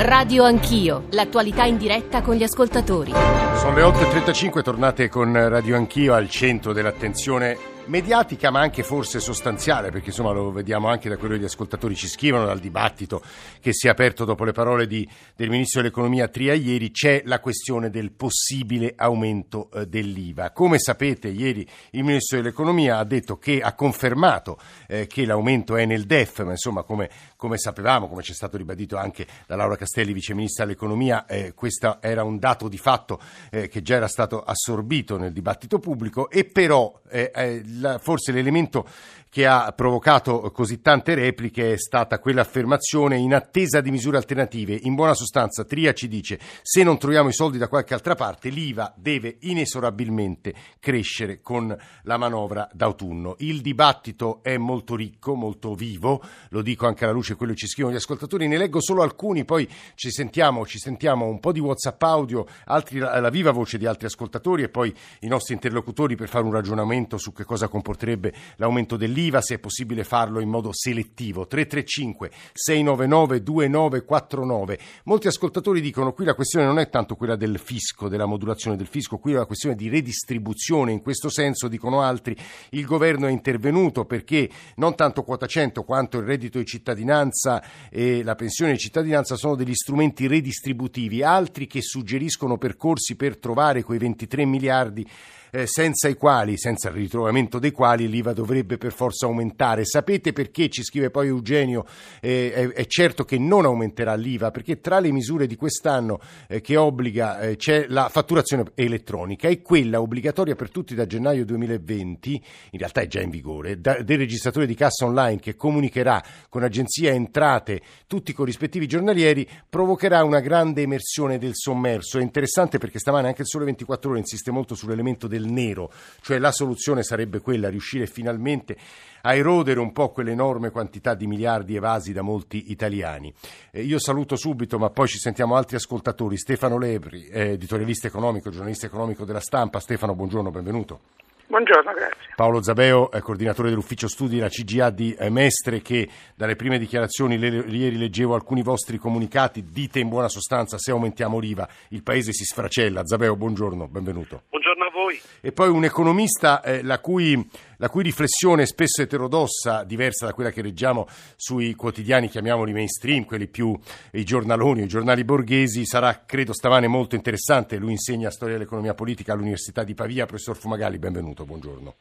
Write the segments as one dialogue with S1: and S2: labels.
S1: Radio Anch'io, l'attualità in diretta con gli ascoltatori.
S2: Sono le 8.35, tornate con Radio Anch'io al centro dell'attenzione mediatica ma anche forse sostanziale perché insomma lo vediamo anche da quello che gli ascoltatori ci scrivono dal dibattito che si è aperto dopo le parole di, del Ministro dell'Economia Tria ieri c'è la questione del possibile aumento eh, dell'IVA come sapete ieri il Ministro dell'Economia ha detto che ha confermato eh, che l'aumento è nel DEF ma insomma come, come sapevamo come ci è stato ribadito anche da Laura Castelli Vice Ministra dell'Economia eh, questo era un dato di fatto eh, che già era stato assorbito nel dibattito pubblico e però eh, eh, la, forse l'elemento che ha provocato così tante repliche è stata quell'affermazione in attesa di misure alternative. In buona sostanza, Tria ci dice se non troviamo i soldi da qualche altra parte, l'IVA deve inesorabilmente crescere con la manovra d'autunno. Il dibattito è molto ricco, molto vivo, lo dico anche alla luce di quello che ci scrivono gli ascoltatori, ne leggo solo alcuni, poi ci sentiamo, ci sentiamo un po' di WhatsApp audio, altri, la viva voce di altri ascoltatori e poi i nostri interlocutori per fare un ragionamento su che cosa comporterebbe l'aumento dell'IVA dell'IVA, se è possibile farlo in modo selettivo. 335 699 2949. Molti ascoltatori dicono qui la questione non è tanto quella del fisco, della modulazione del fisco, qui è una questione di redistribuzione. In questo senso, dicono altri, il governo è intervenuto perché non tanto quota 100 quanto il reddito di cittadinanza e la pensione di cittadinanza sono degli strumenti redistributivi, altri che suggeriscono percorsi per trovare quei 23 miliardi eh, senza i quali, senza il ritrovamento dei quali l'IVA dovrebbe per forza aumentare. Sapete perché, ci scrive poi Eugenio, eh, è, è, certo che non aumenterà l'IVA, perché tra le misure di quest'anno eh, che obbliga eh, c'è la fatturazione elettronica e quella obbligatoria per tutti da gennaio 2020, in realtà è già in vigore, da, del registratore di cassa online che comunicherà con agenzia entrate tutti i corrispettivi giornalieri, provocherà una grande emersione del sommerso. È interessante perché stamane anche il Sole 24 Ore insiste molto sull'elemento del del nero, cioè la soluzione sarebbe quella, riuscire finalmente a erodere un po' quell'enorme quantità di miliardi evasi da molti italiani. Eh, io saluto subito, ma poi ci sentiamo altri ascoltatori. Stefano Lebri, eh, editorialista economico, giornalista economico della stampa. Stefano, buongiorno, benvenuto.
S3: Buongiorno, grazie.
S2: Paolo Zabeo, coordinatore dell'ufficio studi della CGA di eh, Mestre, che dalle prime dichiarazioni le, ieri leggevo alcuni vostri comunicati, dite in buona sostanza se aumentiamo l'IVA il paese si sfracella. Zabeo, buongiorno, benvenuto.
S3: Buongiorno a voi.
S2: E poi un economista eh, la, cui, la, cui, riflessione è spesso eterodossa, diversa da quella che leggiamo sui quotidiani, chiamiamoli mainstream, quelli più i giornaloni, i giornali borghesi, sarà credo stamane molto interessante. Lui insegna storia dell'economia politica all'Università di Pavia, professor Fumagalli, benvenuto buongiorno.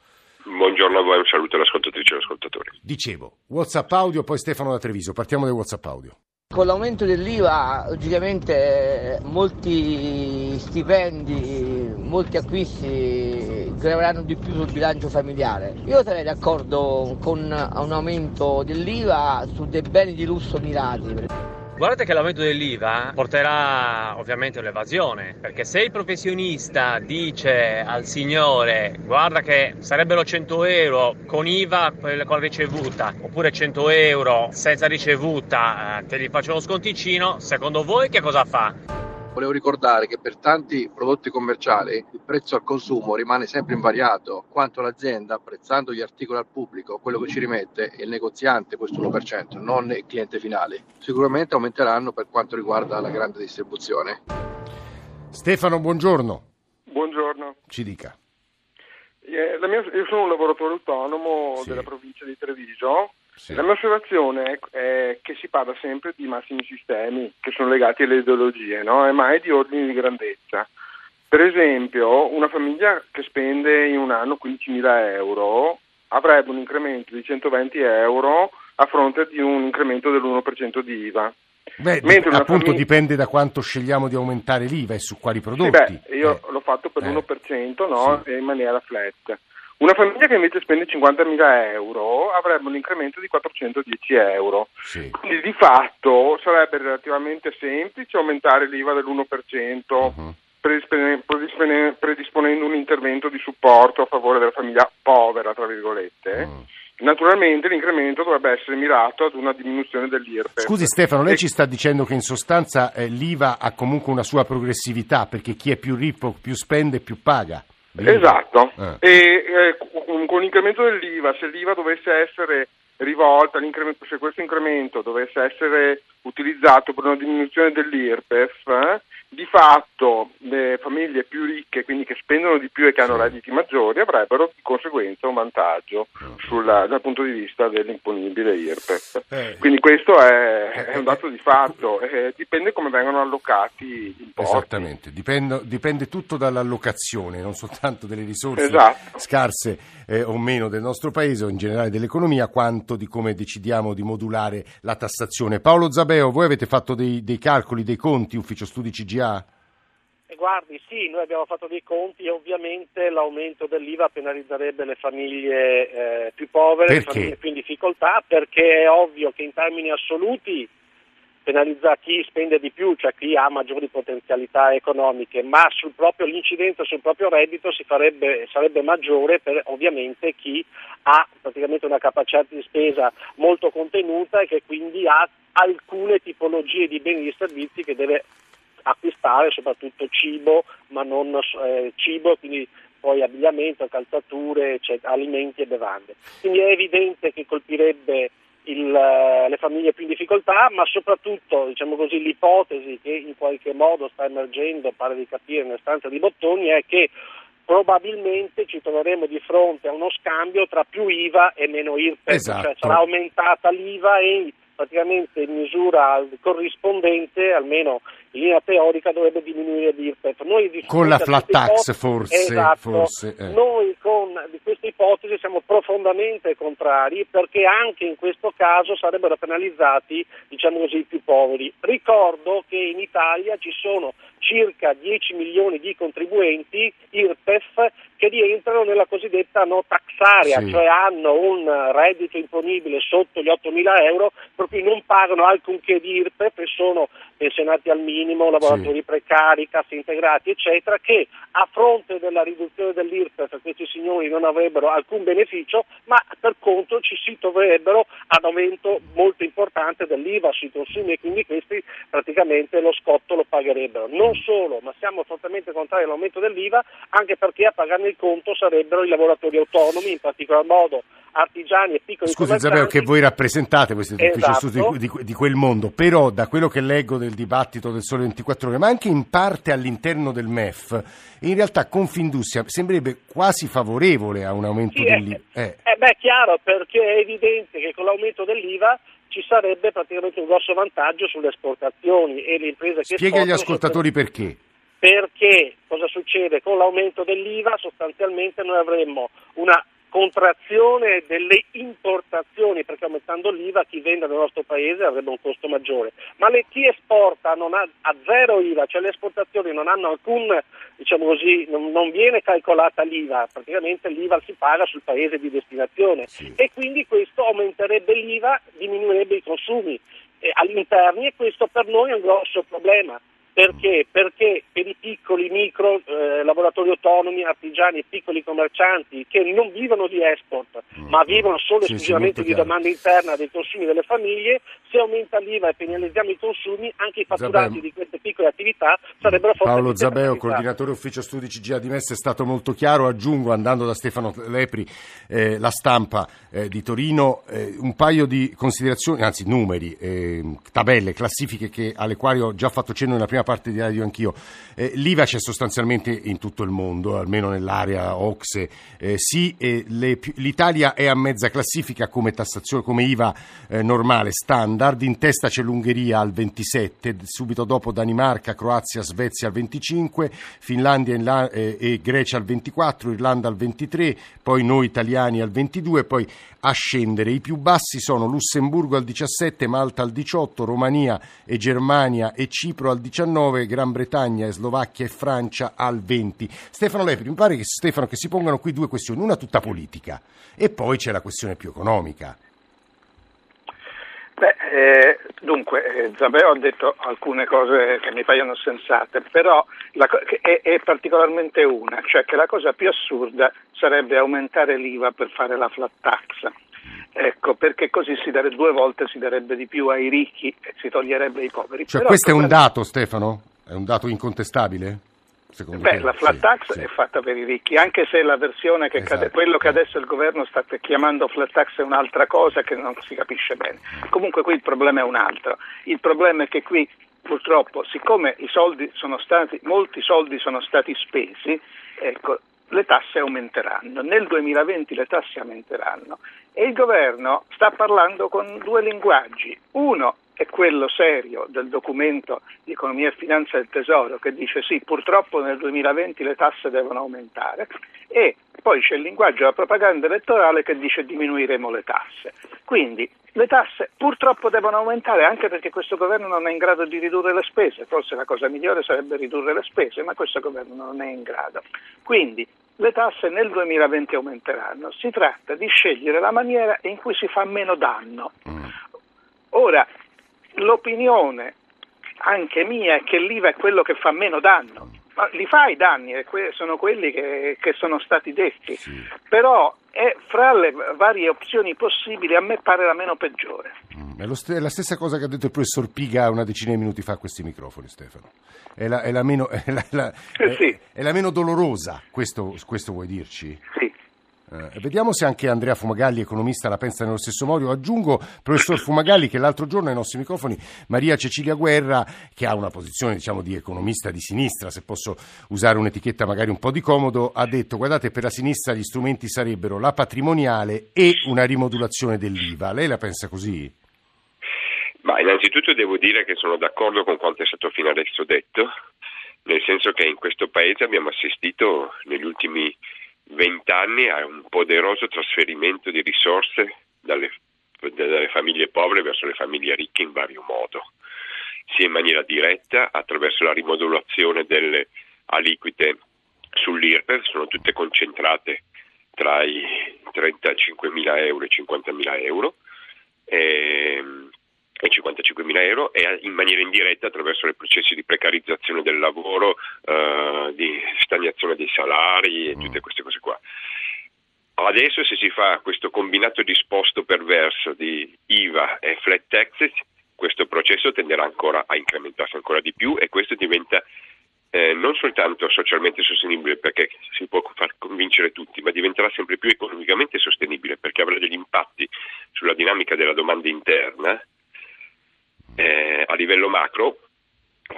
S4: Buongiorno a voi, un saluto alle ascoltatrici e ascoltatori.
S2: Dicevo, WhatsApp audio, poi Stefano da Treviso, partiamo dai WhatsApp audio.
S5: Con l'aumento dell'IVA, logicamente molti stipendi, molti acquisti graveranno di più sul bilancio familiare. Io sarei d'accordo con un aumento dell'IVA su dei beni di lusso mirati.
S6: Guardate che l'aumento dell'IVA porterà ovviamente un'evasione, perché se il professionista dice al signore guarda che sarebbero 100 euro con IVA con ricevuta, oppure 100 euro senza ricevuta, eh, te li faccio uno sconticino, secondo voi che cosa fa?
S7: Volevo ricordare che per tanti prodotti commerciali il prezzo al consumo rimane sempre invariato, quanto l'azienda, apprezzando gli articoli al pubblico, quello che ci rimette è il negoziante, questo 1%, non il cliente finale. Sicuramente aumenteranno per quanto riguarda la grande distribuzione.
S2: Stefano, buongiorno.
S3: Buongiorno.
S2: Ci dica.
S3: Eh, mia, io sono un lavoratore autonomo sì. della provincia di Treviso sì. La mia osservazione è che si parla sempre di massimi sistemi che sono legati alle ideologie no? e mai di ordini di grandezza. Per esempio, una famiglia che spende in un anno 15.000 euro avrebbe un incremento di 120 euro a fronte di un incremento dell'1% di IVA.
S2: Beh, appunto famiglia... dipende da quanto scegliamo di aumentare l'IVA e su quali prodotti.
S3: Sì, beh, io eh. l'ho fatto per eh. l'1% no? sì. in maniera flat. Una famiglia che invece spende 50.000 euro avrebbe un incremento di 410 euro. Sì. Quindi di fatto sarebbe relativamente semplice aumentare l'IVA dell'1%. Uh-huh. Predisponendo un intervento di supporto a favore della famiglia povera, tra virgolette, uh-huh. Naturalmente l'incremento dovrebbe essere mirato ad una diminuzione dell'IRPEF.
S2: Scusi Stefano, lei e... ci sta dicendo che in sostanza eh, l'IVA ha comunque una sua progressività perché chi è più ricco più spende più paga.
S3: Esatto, eh. e eh, con l'incremento dell'IVA, se l'IVA dovesse essere rivolta, se questo incremento dovesse essere utilizzato per una diminuzione dell'IRPEF, eh, di fatto le famiglie più ricche, quindi che spendono di più e che hanno redditi maggiori, avrebbero di conseguenza un vantaggio sulla, dal punto di vista dell'imponibile IRPEF. Eh. Quindi questo è, è, un dato di fatto, eh, dipende come vengono allocati gli importi.
S2: Esattamente, dipende, dipende tutto dall'allocazione, non soltanto delle risorse esatto. scarse eh, o meno del nostro paese o in generale dell'economia, quanto di come decidiamo di modulare la tassazione. Paolo Zabeo, voi avete fatto dei, dei calcoli, dei conti, ufficio studi CGA?
S8: Guardi, sì, noi abbiamo fatto dei conti e ovviamente l'aumento dell'IVA penalizzerebbe le famiglie eh, più povere,
S2: perché?
S8: le famiglie più in difficoltà, perché è ovvio che in termini assoluti penalizza chi spende di più, cioè chi ha maggiori potenzialità economiche, ma sul proprio, l'incidenza sul proprio reddito farebbe, sarebbe maggiore per ovviamente chi ha praticamente una capacità di spesa molto contenuta e che quindi ha alcune tipologie di beni e servizi che deve acquistare, soprattutto cibo, ma non eh, cibo, quindi poi abbigliamento, calzature, eccetera, alimenti e bevande. Quindi è evidente che colpirebbe il, eh, le famiglie più in difficoltà, ma soprattutto diciamo così, l'ipotesi che in qualche modo sta emergendo, pare di capire nella stanza di Bottoni, è che probabilmente ci troveremo di fronte a uno scambio tra più IVA e meno IRPEF,
S2: esatto.
S8: cioè sarà aumentata l'IVA e praticamente in misura corrispondente, almeno in linea teorica, dovrebbe diminuire l'IRPEF.
S2: con la flat tax forse.
S8: esatto,
S2: forse eh.
S8: Noi con queste ipotesi siamo profondamente contrari perché anche in questo caso sarebbero penalizzati diciamo così, i più poveri. Ricordo che in Italia ci sono circa 10 milioni di contribuenti IRPEF che rientrano nella cosiddetta no tax area, sì. cioè hanno un reddito imponibile sotto gli 8 mila euro, per cui non pagano alcunché di IRPEF e sono pensionati al minimo, lavoratori sì. precari, casse integrati, eccetera, che a fronte della riduzione dell'IRPEF questi signori non avrebbero alcun beneficio, ma per contro ci si troverebbero ad aumento molto importante dell'IVA sui consumi e quindi questi praticamente lo scotto lo pagherebbero. Non solo, ma siamo fortemente contrari all'aumento dell'IVA anche perché a pagarne il conto sarebbero i lavoratori autonomi, in particolar modo artigiani e piccoli
S2: Scusi Zabeo che voi rappresentate questo esatto. di, di, di, quel mondo, però da quello che leggo del dibattito del Sole 24 Ore, ma anche in parte all'interno del MEF, in realtà Confindustria sembrerebbe quasi favorevole a un aumento
S8: sì,
S2: dell'IVA.
S8: Eh, eh. beh, chiaro, perché è evidente che con l'aumento dell'IVA ci sarebbe praticamente un grosso vantaggio sulle esportazioni e le imprese che
S2: Spieghi agli ascoltatori perché.
S8: Perché cosa succede? Con l'aumento dell'IVA sostanzialmente noi avremmo una contrazione delle importazioni, perché aumentando l'IVA chi vende nel nostro paese avrebbe un costo maggiore, ma le, chi esporta non ha, a zero IVA, cioè le esportazioni non hanno alcun, diciamo così, non, non viene calcolata l'IVA, praticamente l'IVA si paga sul paese di destinazione sì. e quindi questo aumenterebbe l'IVA, diminuirebbe i consumi eh, all'interno e questo per noi è un grosso problema. Perché? Perché per i piccoli micro eh, lavoratori autonomi, artigiani e piccoli commercianti che non vivono di export mm. ma vivono solo e sì, esclusivamente sì, di domanda interna dei consumi delle famiglie, se aumenta l'IVA e penalizziamo i consumi, anche i fatturati Zabeo. di queste piccole attività sarebbero fortemente
S2: Paolo Zabeo, coordinatore ufficio studi CGA di Mestre, è stato molto chiaro. Aggiungo, andando da Stefano Lepri, eh, la stampa eh, di Torino, eh, un paio di considerazioni, anzi numeri, eh, tabelle, classifiche che, alle quali ho già fatto cenno nella prima parte di radio anch'io. Eh, L'IVA c'è sostanzialmente in tutto il mondo, almeno nell'area OXE. Eh, sì, eh, le, l'Italia è a mezza classifica come tassazione, come IVA eh, normale, standard. In testa c'è l'Ungheria al 27, subito dopo Danimarca, Croazia, Svezia al 25, Finlandia e, e Grecia al 24, Irlanda al 23, poi noi italiani al 22, poi a scendere. I più bassi sono Lussemburgo al 17, Malta al 18, Romania e Germania e Cipro al 19, Gran Bretagna Slovacchia e Francia al 20. Stefano Lepri, mi pare che, Stefano, che si pongano qui due questioni, una tutta politica e poi c'è la questione più economica.
S9: Beh, eh, dunque, eh, Zabeo ha detto alcune cose che mi paiono sensate, però la, è, è, particolarmente una, cioè che la cosa più assurda sarebbe aumentare l'IVA per fare la flat tax. Ecco, perché così si darebbe due volte si darebbe di più ai ricchi e si toglierebbe ai poveri.
S2: Cioè, però questo è un dato, Stefano? È un dato incontestabile?
S9: Beh,
S2: te?
S9: la flat
S2: Sì,
S9: tax
S2: sì.
S9: è fatta per i ricchi, anche se la versione che
S2: Esatto.
S9: cade- quello che adesso il governo sta chiamando flat tax è un'altra cosa che non si capisce bene. Comunque qui il problema è un altro. Il problema è che qui purtroppo, siccome i soldi sono stati, molti soldi sono stati spesi, ecco, le tasse aumenteranno. Nel 2020 le tasse aumenteranno e il governo sta parlando con due linguaggi. Uno è quello serio del documento di economia e finanza del Tesoro che dice sì, purtroppo nel 2020 le tasse devono aumentare e poi c'è il linguaggio della propaganda elettorale che dice diminuiremo le tasse. Quindi le tasse purtroppo devono aumentare anche perché questo governo non è in grado di ridurre le spese, forse la cosa migliore sarebbe ridurre le spese, ma questo governo non è in grado. Quindi le tasse nel 2020 aumenteranno, si tratta di scegliere la maniera in cui si fa meno danno. Ora, l'opinione anche mia è che l'IVA è quello che fa meno danno, ma li fa i danni, sono quelli che, che sono stati detti, però è, fra le varie opzioni possibili a me pare la meno peggiore.
S2: Mm, È, lo st- è la stessa cosa che ha detto il professor Piga una decina di minuti fa a questi microfoni, Stefano. È la, è la meno, è la- la-
S9: Eh, sì.
S2: è- è la meno dolorosa, questo, questo vuoi dirci?
S9: Sì.
S2: Eh, vediamo se anche Andrea Fumagalli, economista, la pensa nello stesso modo. Aggiungo, professor Fumagalli, che l'altro giorno ai nostri microfoni Maria Cecilia Guerra, che ha una posizione diciamo, di economista di sinistra, se posso usare un'etichetta magari un po' di comodo, ha detto guardate per la sinistra gli strumenti sarebbero la patrimoniale e una rimodulazione dell'IVA. Lei la pensa così?
S4: Ma innanzitutto devo dire che sono d'accordo con quanto è stato fino adesso detto, nel senso che in questo paese abbiamo assistito negli ultimi vent'anni a un poderoso trasferimento di risorse dalle, dalle famiglie povere verso le famiglie ricche in vario modo, sia in maniera diretta attraverso la rimodulazione delle aliquote sull'IRPEF, sono tutte concentrate tra i 35.000 euro e i 50.000 euro. ehm, e 55.000 euro e in maniera indiretta attraverso i processi di precarizzazione del lavoro, eh, stagnazione dei salari e tutte queste cose qua. Adesso se si fa questo combinato disposto perverso di IVA e flat taxes, questo processo tenderà ancora a incrementarsi ancora di più e questo diventa eh, non soltanto socialmente sostenibile perché si può far convincere tutti, ma diventerà sempre più economicamente sostenibile perché avrà degli impatti sulla dinamica della domanda interna eh, a livello macro,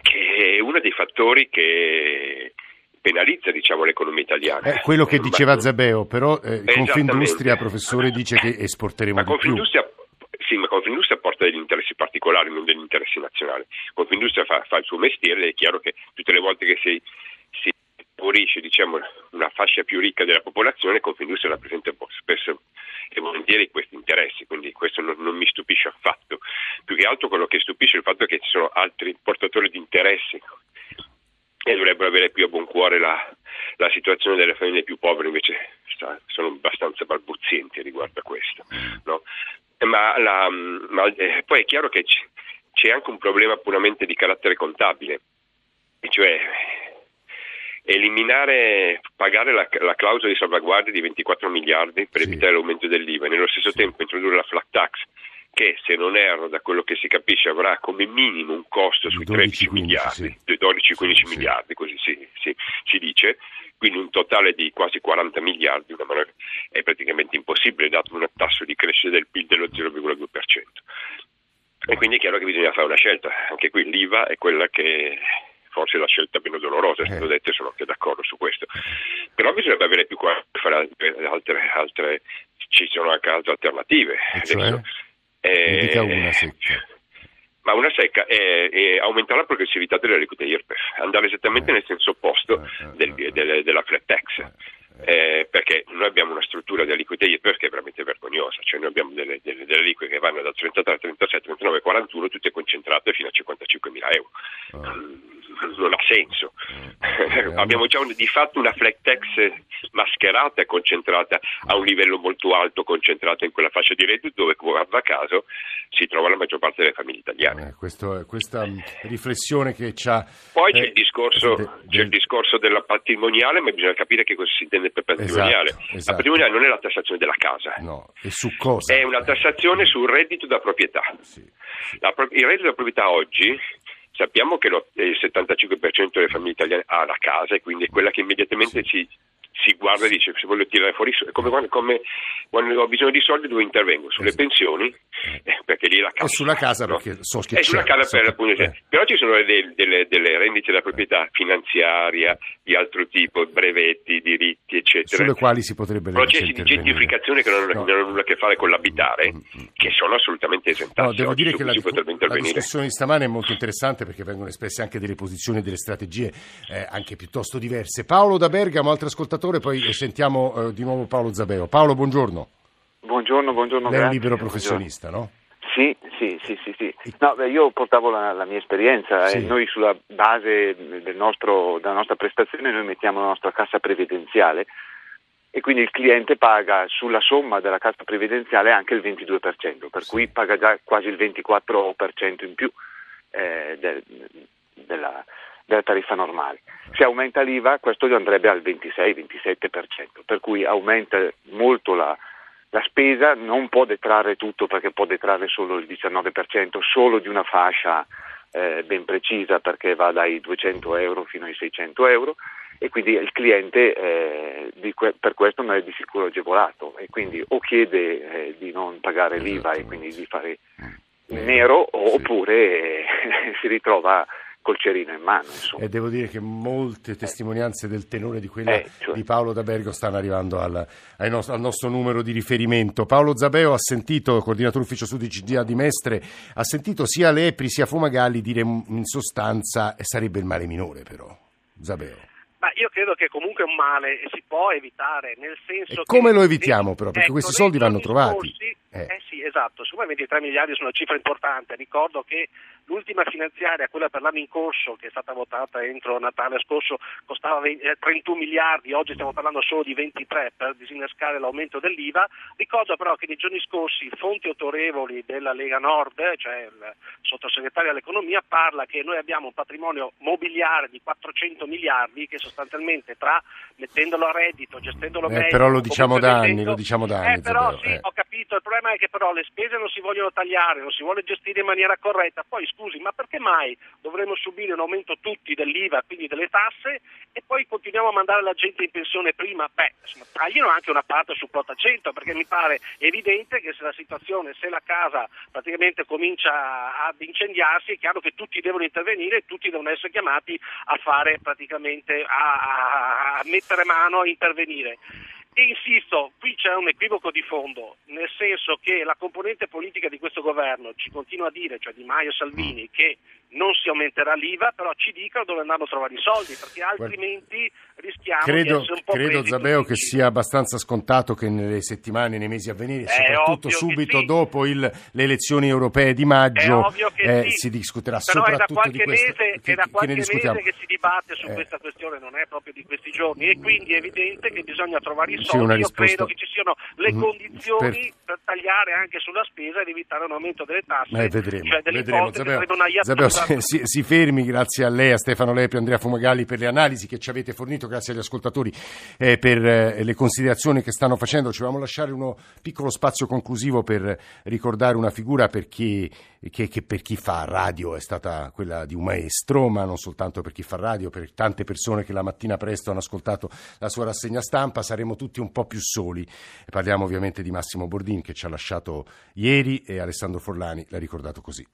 S4: che è uno dei fattori che penalizza diciamo, l'economia italiana.
S2: È quello che diceva Zabeo, però eh. Confindustria, professore, dice che esporteremo
S4: Ma
S2: di più.
S4: Sì, ma Confindustria porta degli interessi particolari, non degli interessi nazionali. Confindustria fa, fa il suo mestiere, è chiaro che tutte le volte che si, si favorisce diciamo, una fascia più ricca della popolazione, Confindustria rappresenta spesso e volentieri questi interessi, quindi questo non, non mi stupisce affatto. Più che altro quello che stupisce è il fatto che ci sono altri portatori di interessi e dovrebbero avere più a buon cuore la, la situazione delle famiglie più povere, invece sta- sono abbastanza balbuzienti riguardo a questo. no? Eh, Ma, la- ma, eh, poi è chiaro che c- c'è anche un problema puramente di carattere contabile, e cioè eliminare, pagare la, la clausola di salvaguardia di 24 miliardi per
S2: Sì.
S4: evitare l'aumento dell'IVA e nello stesso tempo introdurre la flat tax che se non erro da quello che si capisce avrà come minimo un costo sui 13
S2: 12-15,
S4: miliardi,
S2: sì.
S4: 12-15
S2: Sì,
S4: miliardi, così si, si- si dice, quindi un totale di quasi 40 miliardi, una manovra- è praticamente impossibile dato un tasso di crescita del PIL dello 0,2%. E quindi è chiaro che bisogna fare una scelta, anche qui l'IVA è quella che forse è la scelta meno dolorosa,
S2: Eh.
S4: detto sono anche d'accordo su questo. Però bisognerebbe avere più per fare altre, altre, ci sono anche altre alternative.
S2: Cioè?
S4: Adesso, eh,
S2: dica una secca.
S4: ma una secca è, è aumentare la progressività delle aliquote IRPEF, andare esattamente
S2: Eh.
S4: nel senso opposto
S2: Eh, eh,
S4: del-
S2: eh,
S4: delle- della flat tax. Eh, perché noi abbiamo una struttura di aliquote IRPEF che è veramente vergognosa, cioè noi abbiamo delle, delle, delle aliquote che vanno da 33, 37, 39, 41, tutte concentrate fino a 55 mila euro.
S2: Ah.
S4: Mm, Non ha senso.
S2: Eh,
S4: abbiamo già un- di fatto una flat tax mascherata e concentrata a un livello molto alto, concentrata in quella fascia di reddito dove, guarda caso, si trova la maggior parte delle famiglie italiane.
S2: Eh, questo- questa mh, riflessione che c'ha...
S4: Poi c'è,
S2: eh,
S4: il discorso,
S2: de-
S4: c'è
S2: del-
S4: il discorso della patrimoniale, ma bisogna capire che cosa si intende per patrimoniale.
S2: Esatto,
S4: La
S2: esatto.
S4: patrimoniale non è la tassazione della casa,
S2: No, e su cosa?
S4: è una tassazione sul reddito da proprietà.
S2: Sì, sì.
S4: La il reddito da proprietà oggi sappiamo che lo, il 75% delle famiglie italiane ha la casa e quindi è quella che immediatamente ci, si guarda e dice se voglio tirare fuori come, come, come quando ho bisogno di soldi dove intervengo sulle esatto. pensioni eh, perché lì la casa
S2: e sulla casa no? perché so che e
S4: sulla casa so per, appunto, eh. però ci sono delle, delle, delle rendite da proprietà finanziaria di altro tipo brevetti diritti eccetera
S2: sulle quali si potrebbe
S4: processi di gentificazione che non, no. non, hanno nulla a che fare con l'abitare mm-hmm. che sono assolutamente esentati
S2: no, devo dire che la, la, discussione di stamane è molto interessante perché vengono espresse anche delle posizioni e delle strategie eh, anche piuttosto diverse Paolo da Bergamo altro ascoltatore ascoltatore, poi sentiamo eh, di nuovo Paolo Zabeo. Paolo, buongiorno.
S10: Buongiorno, buongiorno.
S2: Lei è un libero professionista,
S10: buongiorno. no? Sì, sì, sì, sì, sì. No, beh, io portavo la, la, mia esperienza e sì. noi sulla base del nostro, della nostra prestazione noi mettiamo la nostra cassa previdenziale e quindi il cliente paga sulla somma della cassa previdenziale anche il 22%, per sì. cui paga già quasi il 24% in più eh, del, della, della tariffa normale. Se aumenta l'IVA questo andrebbe al 26-27%, per cui aumenta molto la, la spesa, non può detrarre tutto perché può detrarre solo il 19%, solo di una fascia eh, ben precisa perché va dai 200 euro fino ai 600 euro e quindi il cliente eh, que- per questo non è di sicuro agevolato e quindi o chiede eh, di non pagare l'IVA e quindi di fare nero oppure si ritrova col cerino in mano. Insomma.
S2: E devo dire che molte testimonianze del tenore di quella eh, cioè. di Paolo D'Abergo stanno arrivando al, nostro, al, nostro, numero di riferimento. Paolo Zabeo ha sentito, coordinatore ufficio studi CGA di Mestre, ha sentito sia Lepri sia Fumagalli dire in sostanza sarebbe il male minore però. Zabeo.
S8: Ma io credo che comunque è un male si può evitare, nel senso
S2: e come lo evitiamo però? Perché ecco, questi soldi vanno trovati.
S8: eh. eh sì, esatto, secondo me 23 miliardi sono una cifra importante, ricordo che l'ultima finanziaria, quella per l'anno in corso, che è stata votata entro Natale scorso, costava 20, 31 eh, miliardi, oggi stiamo parlando solo di 23 per disinnescare l'aumento dell'IVA, ricordo però che nei giorni scorsi fonti autorevoli della Lega Nord, cioè il sottosegretario all'economia, parla che noi abbiamo un patrimonio mobiliare di 400 miliardi che sostanzialmente tra mettendolo a reddito, gestendolo
S2: eh,
S8: meglio.
S2: Però lo diciamo da anni, lo diciamo da anni.
S8: Eh, però sì, eh. ho capito, il problema è che però le spese non si vogliono tagliare, non si vuole gestire in maniera corretta. Poi scusi, ma perché mai dovremmo subire un aumento tutti dell'IVA, quindi delle tasse, e poi continuiamo a mandare la gente in pensione prima? Beh, taglino anche una parte su quota 100, perché mi pare evidente che se la situazione, se la casa praticamente comincia ad incendiarsi, è chiaro che tutti devono intervenire e tutti devono essere chiamati a fare praticamente a, a mettere mano, a intervenire. E insisto, qui c'è un equivoco di fondo, nel senso che la componente politica di questo governo ci continua a dire, cioè Di Maio e Salvini, che non si aumenterà l'IVA, però ci dicano dove andranno a trovare i soldi, perché altrimenti rischiamo
S2: credo,
S8: di essere un po'
S2: Credo, Zabeo, che sia abbastanza scontato che nelle settimane, nei mesi a venire, soprattutto subito
S8: sì.
S2: dopo il, le elezioni europee di maggio, eh,
S8: sì.
S2: si discuterà
S8: però
S2: soprattutto
S8: di
S2: questo.
S8: Mese, che, è da qualche mese che si dibatte su eh. questa questione, non è proprio di questi giorni, e quindi è evidente che bisogna trovare i soldi. Io risposta... credo che ci siano le mm, condizioni per... per... tagliare anche sulla spesa ed evitare un aumento delle tasse,
S2: eh, vedremo,
S8: cioè delle
S2: vedremo. Zabeo, Zabeo si, si, fermi, grazie a lei, a Stefano Lepi, Andrea Fumagalli per le analisi che ci avete fornito, grazie agli ascoltatori eh, per eh, le considerazioni che stanno facendo. Ci volevamo lasciare uno piccolo spazio conclusivo per ricordare una figura per chi, che, che per chi fa radio è stata quella di un maestro, ma non soltanto per chi fa radio, per tante persone che la mattina presto hanno ascoltato la sua rassegna stampa, saremo tutti un po' più soli. Parliamo ovviamente di Massimo Bordin che ci ha lasciato ieri e Alessandro Forlani l'ha ricordato così.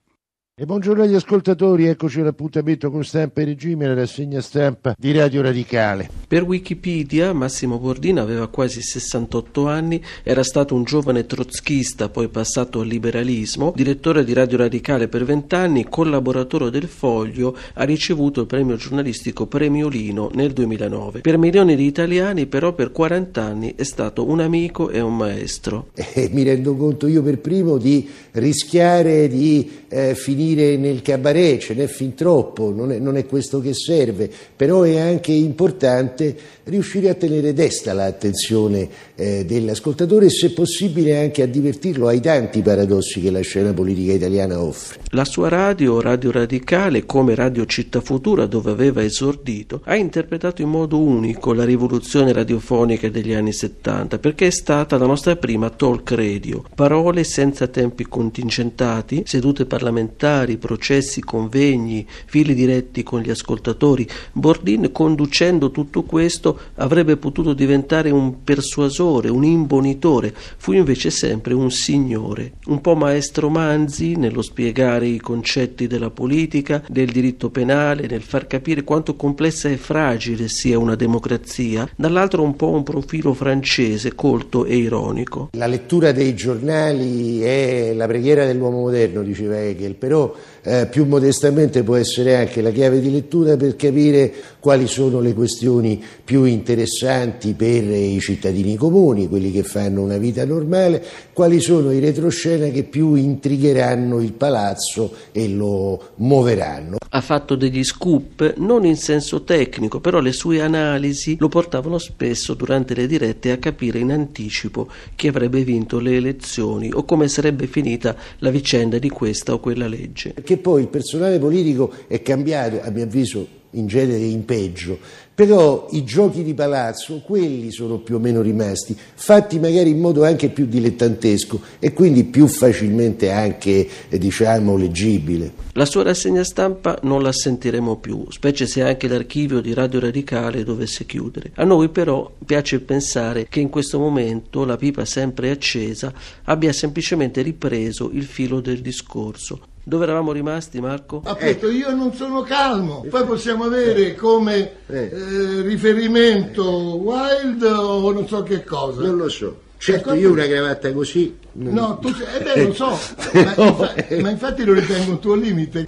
S11: E buongiorno agli ascoltatori, eccoci all'appuntamento con Stampa e Regime, la rassegna stampa di Radio Radicale.
S12: Per Wikipedia Massimo Bordin aveva quasi 68 anni, era stato un giovane trotschista, poi passato al liberalismo, direttore di Radio Radicale per vent'anni, collaboratore del Foglio, ha ricevuto il premio giornalistico Premiolino nel 2009. Per milioni di italiani però per 40 anni è stato un amico e un maestro.
S11: E mi rendo conto io per primo di rischiare di eh, finire finire nel cabaret, ce n'è fin troppo, non è, non è questo che serve, però è anche importante riuscire a tenere desta l'attenzione eh, dell'ascoltatore e se possibile anche a divertirlo ai tanti paradossi che la scena politica italiana offre.
S12: La sua radio, Radio Radicale, come Radio Città Futura, dove aveva esordito, ha interpretato in modo unico la rivoluzione radiofonica degli anni 70 perché è stata la nostra prima talk radio, parole senza tempi contingentati, sedute parlamentari giudiziari, processi, convegni, fili diretti con gli ascoltatori. Bordin, conducendo tutto questo, avrebbe potuto diventare un persuasore, un imbonitore. Fu invece sempre un signore, un po' maestro Manzi nello spiegare i concetti della politica, del diritto penale, nel far capire quanto complessa e fragile sia una democrazia, dall'altro un po' un profilo francese, colto e ironico.
S11: La lettura dei giornali è la preghiera dell'uomo moderno, diceva Hegel, però Cristo eh, più modestamente può essere anche la chiave di lettura per capire quali sono le questioni più interessanti per i cittadini comuni, quelli che fanno una vita normale, quali sono i retroscena che più intrigheranno il palazzo e lo muoveranno.
S12: Ha fatto degli scoop non in senso tecnico, però le sue analisi lo portavano spesso durante le dirette a capire in anticipo chi avrebbe vinto le elezioni o come sarebbe finita la vicenda di questa o quella legge.
S11: Che poi il personale politico è cambiato, a mio avviso, in genere in peggio, però i giochi di palazzo, quelli sono più o meno rimasti, fatti magari in modo anche più dilettantesco e quindi più facilmente anche, eh, diciamo, leggibile.
S12: La sua rassegna stampa non la sentiremo più, specie se anche l'archivio di Radio Radicale dovesse chiudere. A noi però piace pensare che in questo momento la pipa sempre accesa abbia semplicemente ripreso il filo del discorso dove eravamo rimasti, Marco?
S13: Appunto, io non sono calmo. Poi possiamo avere come eh, riferimento Wild o non so che cosa.
S11: Non lo so. Certo, io una cravatta così.
S13: No, tu sei. Eh beh, lo so. ma, infa- ma infatti lo ritengo un tuo limite.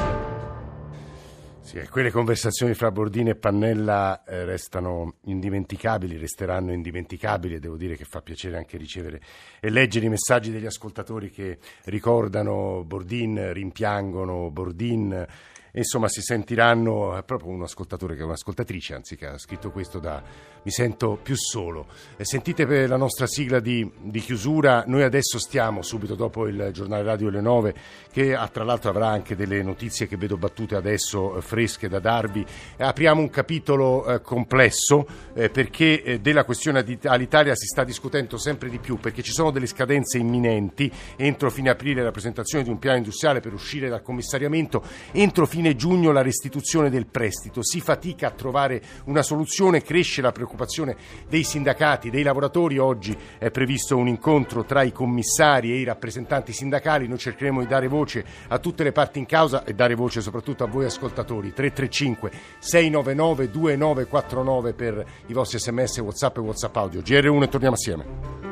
S2: Sì, quelle conversazioni fra Bordini e Pannella eh, restano indimenticabili, resteranno indimenticabili e devo dire che fa piacere anche ricevere e leggere i messaggi degli ascoltatori che ricordano Bordin, rimpiangono Bordin. Insomma si sentiranno, è proprio un ascoltatore che è un'ascoltatrice, anzi che ha scritto questo da mi sento più solo. E sentite la nostra sigla di, di, chiusura, noi adesso stiamo subito dopo il giornale radio alle 9 che ah, tra l'altro avrà anche delle notizie che vedo battute adesso eh, fresche da darvi. E apriamo un capitolo eh, complesso eh, perché eh, della questione all'Italia si sta discutendo sempre di più perché ci sono delle scadenze imminenti, entro fine aprile la presentazione di un piano industriale per uscire dal commissariamento, entro fine giugno la restituzione del prestito. Si fatica a trovare una soluzione, cresce la preoccupazione dei sindacati, dei lavoratori. Oggi è previsto un incontro tra i commissari e i rappresentanti sindacali. Noi cercheremo di dare voce a tutte le parti in causa e dare voce soprattutto a voi ascoltatori. 335 699 2949 per i vostri sms, whatsapp e whatsapp audio. GR1 e torniamo assieme.